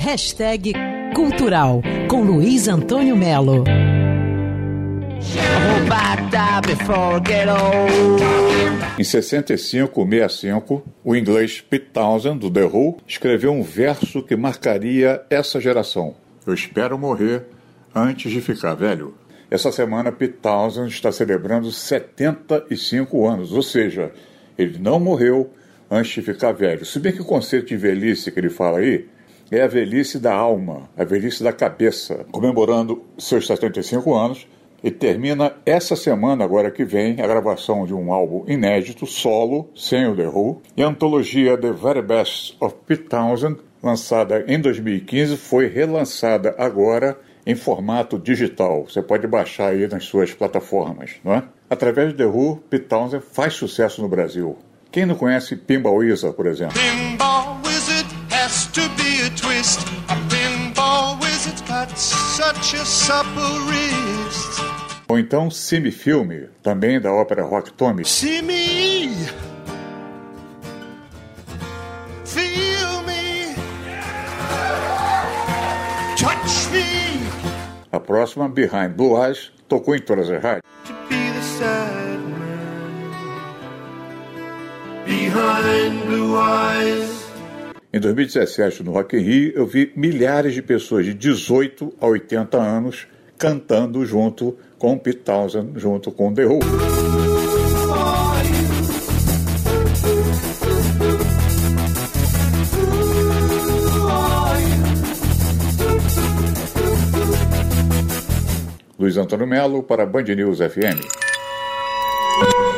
Hashtag Cultural com Luiz Antônio Melo. Em 65, 65, o inglês Pete Townsend, do The Who, escreveu um verso que marcaria essa geração. Eu espero morrer antes de ficar velho. Essa semana, Pete Townsend está celebrando 75 anos, ou seja, ele não morreu antes de ficar velho. Se bem que o conceito de velhice que ele fala aí é a velhice da alma, a velhice da cabeça. Comemorando seus 75 anos, e termina essa semana, agora que vem, a gravação de um álbum inédito, solo, sem o The Who, e a antologia The Very Best of Pete Townsend, lançada em 2015, foi relançada agora em formato digital. Você pode baixar aí nas suas plataformas, não é? Através do The Who, Pete Townsend faz sucesso no Brasil. Quem não conhece Pinball Wizard, por exemplo? Wizard has to be a twist. A pinball wizard's got such a supple wrist. Ou então Filme, também da ópera Rock Tommy. See me. Feel me. Touch me. A próxima, Behind Blue Eyes, tocou em todas as rádios. Behind blue eyes. Em 2017, no Rock in Rio, eu vi milhares de pessoas de 18 a 80 anos cantando junto com Pete Townsend, junto com The Who. Luiz Antônio Melo para Band News FM.